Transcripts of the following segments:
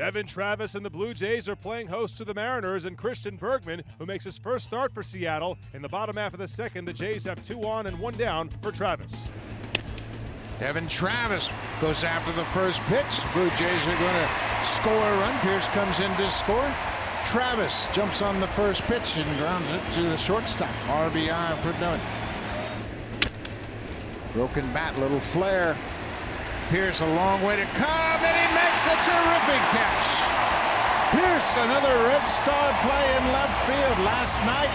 Devon Travis and the Blue Jays are playing host to the Mariners and Christian Bergman, who makes his first start for Seattle. In the bottom half of the second, the Jays have two on and one down for Travis. Devon Travis goes after the first pitch. Blue Jays are going to score a run. Pearce comes in to score. Travis jumps on the first pitch and grounds it to the shortstop. RBI for Devon. Broken bat, little flare. Pearce a long way to come, and he makes a terrific catch. Pearce, another Red Star play in left field last night.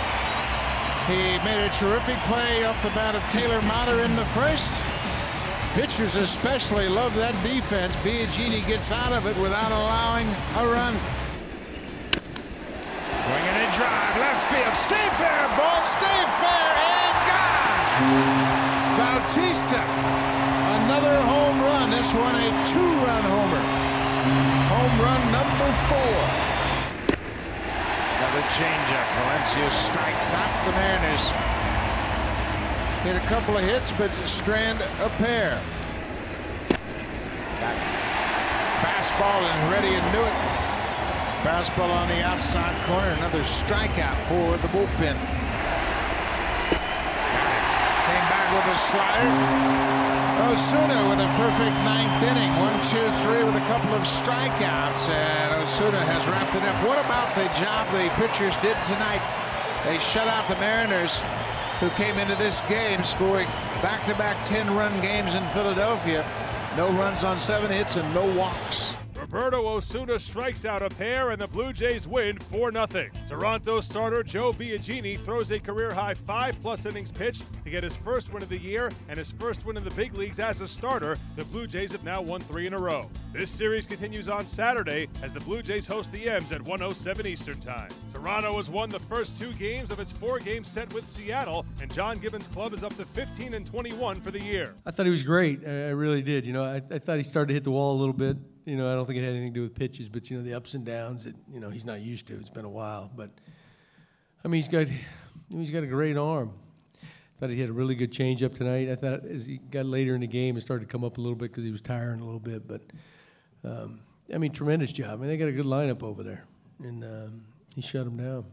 He made a terrific play off the bat of Taylor Motter in the first. Pitchers especially love that defense. Biagini gets out of it without allowing a run. Swinging a drive, left field. Stay fair, ball, stay fair, and gone. Bautista, one a two-run homer. Home run number four. Another changeup. Valencia strikes out the Mariners. Hit a couple of hits, but strand a pair. Fastball and ready and knew it. Fastball on the outside corner. Another strikeout for the bullpen. Came back with a slider. Osuna with a perfect ninth inning. One, two, three with a couple of strikeouts. And Osuna has wrapped it up. What about the job the pitchers did tonight? They shut out the Mariners who came into this game scoring back-to-back 10-run games in Philadelphia. No runs on seven hits and no walks. Roberto Osuna strikes out a pair, and the Blue Jays win 4 0. Toronto starter Joe Biagini throws a career high five plus innings pitch to get his first win of the year and his first win in the big leagues as a starter. The Blue Jays have now won three in a row. This series continues on Saturday as the Blue Jays host the M's at 107 Eastern Time. Toronto has won the first two games of its four game set with Seattle, and John Gibbons' club is up to 15 and 21 for the year. I thought he was great. I really did. You know, I, I thought he started to hit the wall a little bit. You know, I don't think it had anything to do with pitches, but you know, the ups and downs that you know he's not used to. It's been a while, but I mean, he's got he's got a great arm. I thought he had a really good changeup tonight. I thought as he got later in the game, it started to come up a little bit because he was tiring a little bit. But um, I mean, tremendous job. I mean, they got a good lineup over there, and um, he shut them down.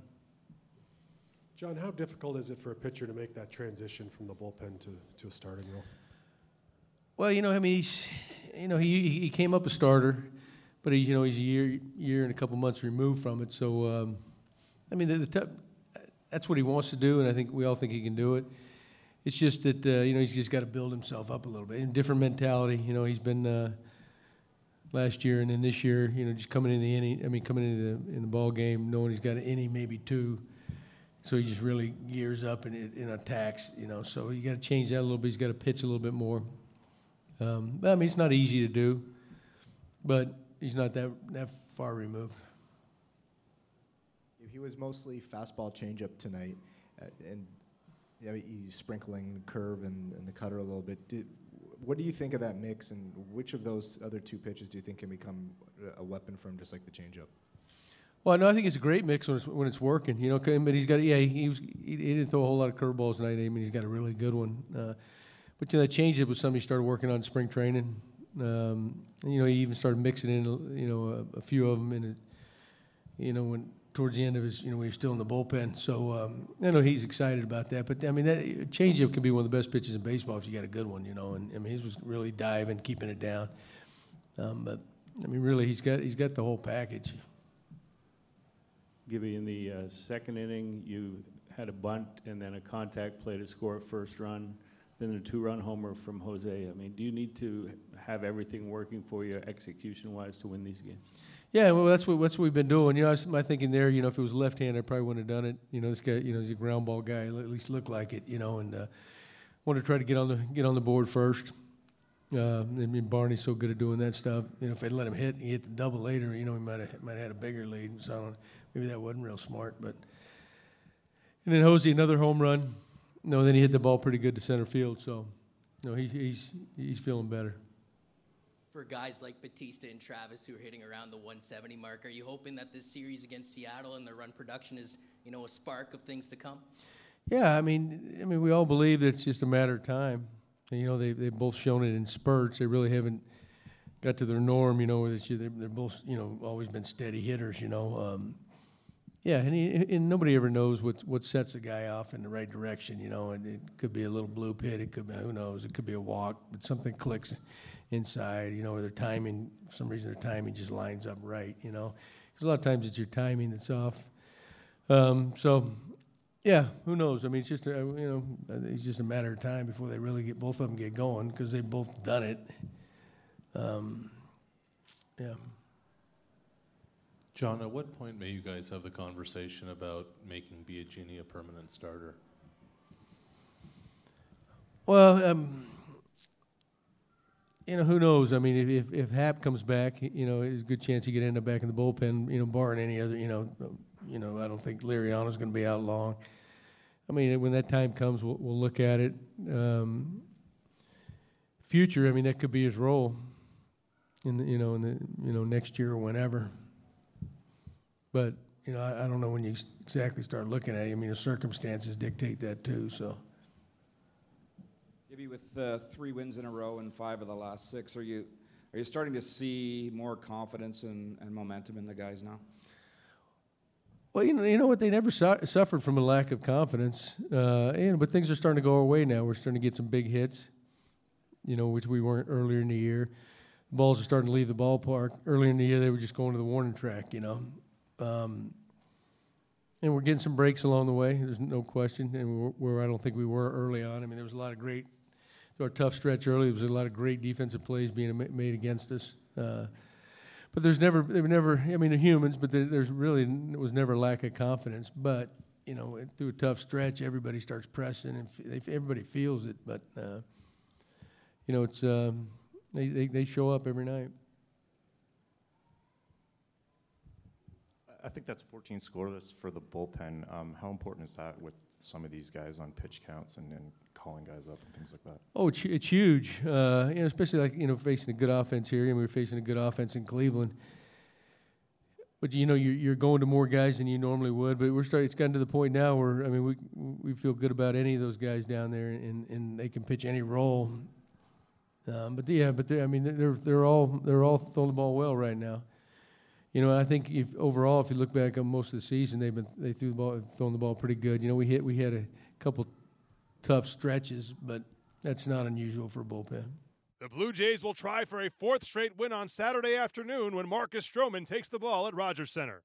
John, how difficult is it for a pitcher to make that transition from the bullpen to, to a starting role? Well, you know, I mean, he's, you know, he he came up a starter, but he, you know, he's a year year and a couple months removed from it. So, um, I mean, the, the that's what he wants to do, and I think we all think he can do it. It's just that uh, you know he's just got to build himself up a little bit. Different mentality. You know, he's been uh, last year and then this year. You know, just coming in the inning. I mean, coming into the in the ball game, knowing he's got an inning, maybe two. So he just really gears up and, and attacks. You know, so you got to change that a little bit. He's got to pitch a little bit more. Um, I mean, it's not easy to do, but he's not that that far removed. He was mostly fastball changeup tonight, uh, and you know, he's sprinkling the curve and, and the cutter a little bit. Did, what do you think of that mix, and which of those other two pitches do you think can become a weapon for him, just like the changeup? Well, no, I think it's a great mix when it's when it's working. You know, but he's got yeah, he was he, he didn't throw a whole lot of curveballs tonight. I mean, he's got a really good one. Uh, but you know, that changeup was something he started working on spring training. Um, and, you know, he even started mixing in you know a, a few of them it. You know, when towards the end of his you know he was still in the bullpen. So um, I know he's excited about that. But I mean, that changeup can be one of the best pitches in baseball if you got a good one. You know, and I mean, his was really diving, keeping it down. Um, but I mean, really, he's got he's got the whole package. Gibby, in the uh, second inning, you had a bunt and then a contact play to score a first run, then a two-run homer from Jose. I mean, do you need to have everything working for you execution-wise to win these games? Yeah, well, that's what that's what we've been doing. You know, my thinking there. You know, if it was left-handed, I probably wouldn't have done it. You know, this guy, you know, he's a ground ball guy. At least look like it. You know, and uh, want to try to get on the get on the board first. Uh, I mean, Barney's so good at doing that stuff. You know, if they'd let him hit, he hit the double later. You know, he might have might had a bigger lead. So maybe that wasn't real smart. But and then Jose another home run. No, then he hit the ball pretty good to center field. So, no, he's he's he's feeling better for guys like Bautista and Travis who are hitting around the 170 mark. Are you hoping that this series against Seattle and the run production is, you know, a spark of things to come? Yeah, I mean, I mean, we all believe that it's just a matter of time. And, you know, they they've both shown it in spurts. They really haven't got to their norm. You know, where they, they're both, you know, always been steady hitters. You know, um, yeah, and, he, and nobody ever knows what what sets a guy off in the right direction. You know, and it could be a little blue pit. It could be who knows. It could be a walk, but something clicks inside, you know, or their timing, for some reason their timing just lines up right, you know. Because a lot of times it's your timing that's off. Um, so, yeah, who knows? I mean, it's just, a, you know, it's just a matter of time before they really get, both of them get going because they've both done it. Um, yeah. John, at what point may you guys have the conversation about making Biagini a permanent starter? Well, um, you know, who knows? I mean, if, if, Happ comes back, you know, there's a good chance he could end up back in the bullpen. You know, barring any other, you know, you know, I don't think Liriano's going to be out long. I mean, when that time comes, we'll, we'll look at it. Um, future, I mean, that could be his role in the, you know, in the, you know, next year or whenever. But you know, I, I don't know when you exactly start looking at it. I mean, the circumstances dictate that too. So. Maybe with uh, three wins in a row and five of the last six, are you are you starting to see more confidence and, and momentum in the guys now? Well, you know, you know what? They never su- suffered from a lack of confidence, uh, and but things are starting to go our way now. We're starting to get some big hits, you know, which we weren't earlier in the year. Balls are starting to leave the ballpark. Earlier in the year, they were just going to the warning track, you know. Um, and we're getting some breaks along the way. There's no question, and where I don't think we were early on. I mean, there was a lot of great through our tough stretch early. There was a lot of great defensive plays being made against us. Uh, but there's never, there were never. I mean, they're humans, but there, there's really there was never lack of confidence. But you know, through a tough stretch, everybody starts pressing, and f- everybody feels it. But uh, you know, it's um, they, they they show up every night. I think that's 14 scoreless for the bullpen. Um, how important is that with some of these guys on pitch counts and, and calling guys up and things like that? Oh, it's, it's huge. Uh, you know, especially like you know facing a good offense here, and we were facing a good offense in Cleveland. But you know, you're, you're going to more guys than you normally would. But we're starting. It's gotten to the point now where I mean, we we feel good about any of those guys down there, and, and they can pitch any role. Um, but yeah, but I mean, they're they're all they're all throwing the ball well right now. You know, I think if overall, if you look back on most of the season, they've been they threw the ball, thrown the ball pretty good. You know, we hit we had a couple tough stretches, but that's not unusual for a bullpen. The Blue Jays will try for a fourth straight win on Saturday afternoon when Marcus Stroman takes the ball at Rogers Centre.